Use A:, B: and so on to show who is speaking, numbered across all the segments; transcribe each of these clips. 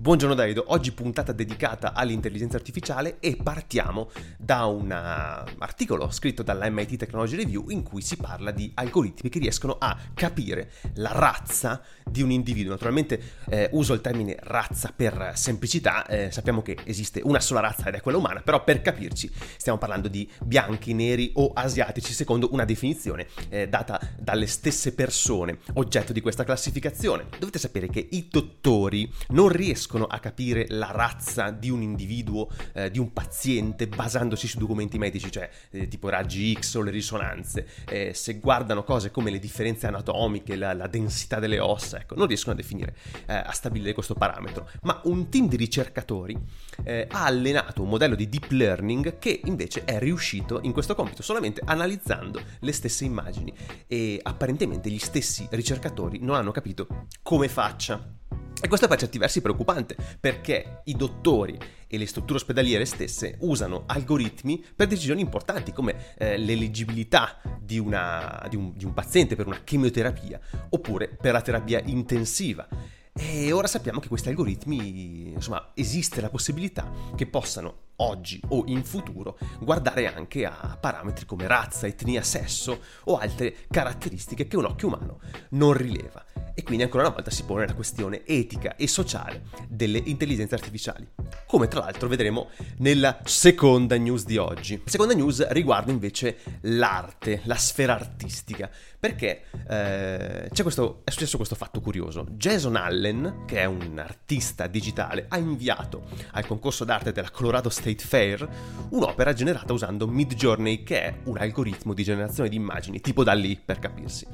A: Buongiorno Daido, oggi puntata dedicata all'intelligenza artificiale e partiamo da un articolo scritto dalla MIT Technology Review in cui si parla di algoritmi che riescono a capire la razza di un individuo. Naturalmente eh, uso il termine razza per semplicità, eh, sappiamo che esiste una sola razza ed è quella umana, però per capirci stiamo parlando di bianchi, neri o asiatici secondo una definizione eh, data dalle stesse persone oggetto di questa classificazione. Dovete sapere che i dottori non riescono riescono a capire la razza di un individuo, eh, di un paziente, basandosi su documenti medici, cioè eh, tipo raggi X o le risonanze. Eh, se guardano cose come le differenze anatomiche, la, la densità delle ossa, ecco, non riescono a definire, eh, a stabilire questo parametro. Ma un team di ricercatori eh, ha allenato un modello di deep learning che invece è riuscito in questo compito solamente analizzando le stesse immagini e apparentemente gli stessi ricercatori non hanno capito come faccia e questo è per certi versi preoccupante, perché i dottori e le strutture ospedaliere stesse usano algoritmi per decisioni importanti, come eh, l'eleggibilità di, una, di, un, di un paziente per una chemioterapia oppure per la terapia intensiva. E ora sappiamo che questi algoritmi, insomma, esiste la possibilità che possano oggi o in futuro guardare anche a parametri come razza, etnia, sesso o altre caratteristiche che un occhio umano non rileva. E quindi ancora una volta si pone la questione etica e sociale delle intelligenze artificiali, come tra l'altro vedremo nella seconda news di oggi. La seconda news riguarda invece l'arte, la sfera artistica, perché eh, questo, è successo questo fatto curioso. Jason Allen, che è un artista digitale, ha inviato al concorso d'arte della Colorado State Fair un'opera generata usando Midjourney, che è un algoritmo di generazione di immagini, tipo da lì per capirsi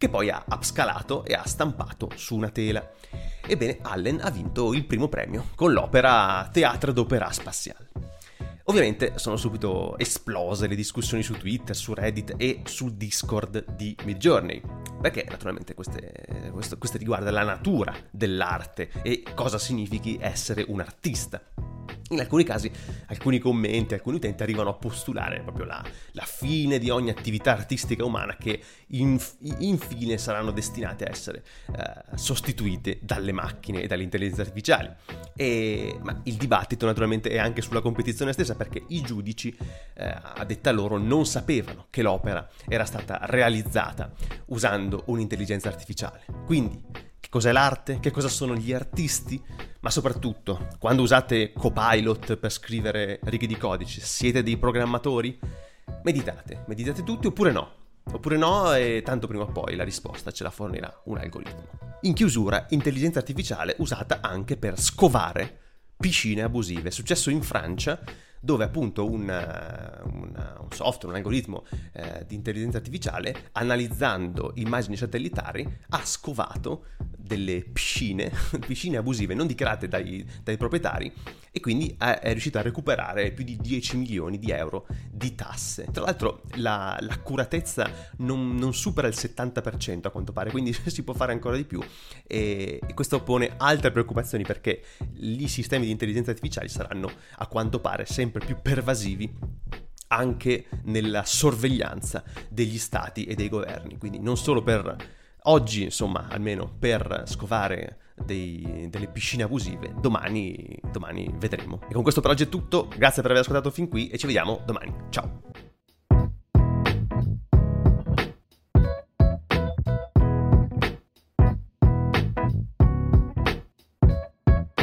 A: che poi ha upscalato e ha stampato su una tela. Ebbene, Allen ha vinto il primo premio con l'opera Teatro d'Opera Spatiale. Ovviamente sono subito esplose le discussioni su Twitter, su Reddit e sul Discord di Midjourney, perché naturalmente queste, questo, queste riguarda la natura dell'arte e cosa significhi essere un artista. In alcuni casi alcuni commenti, alcuni utenti arrivano a postulare proprio la, la fine di ogni attività artistica umana che inf- infine saranno destinate a essere uh, sostituite dalle macchine e dalle intelligenze artificiali. E, ma il dibattito naturalmente è anche sulla competizione stessa perché i giudici, uh, a detta loro, non sapevano che l'opera era stata realizzata usando un'intelligenza artificiale. Quindi cos'è l'arte, che cosa sono gli artisti, ma soprattutto quando usate Copilot per scrivere righe di codice, siete dei programmatori? Meditate, meditate tutti oppure no? Oppure no e tanto prima o poi la risposta ce la fornirà un algoritmo. In chiusura, intelligenza artificiale usata anche per scovare piscine abusive. È successo in Francia dove appunto un, eh, un, un software, un algoritmo eh, di intelligenza artificiale, analizzando immagini satellitari, ha scovato delle piscine, piscine abusive non dichiarate dai, dai proprietari e quindi è, è, riuscito a recuperare più di 10 milioni di euro di tasse. Tra l'altro la, l'accuratezza non, non, supera il 70% a quanto pare, quindi si può fare ancora di più e, e questo pone altre preoccupazioni perché i sistemi di intelligenza artificiale saranno a quanto pare sempre più pervasivi anche nella sorveglianza degli stati e dei governi, quindi non solo per oggi, insomma, almeno per scovare dei, delle piscine abusive, domani, domani vedremo. E con questo per oggi è tutto, grazie per aver ascoltato fin qui e ci vediamo domani. Ciao!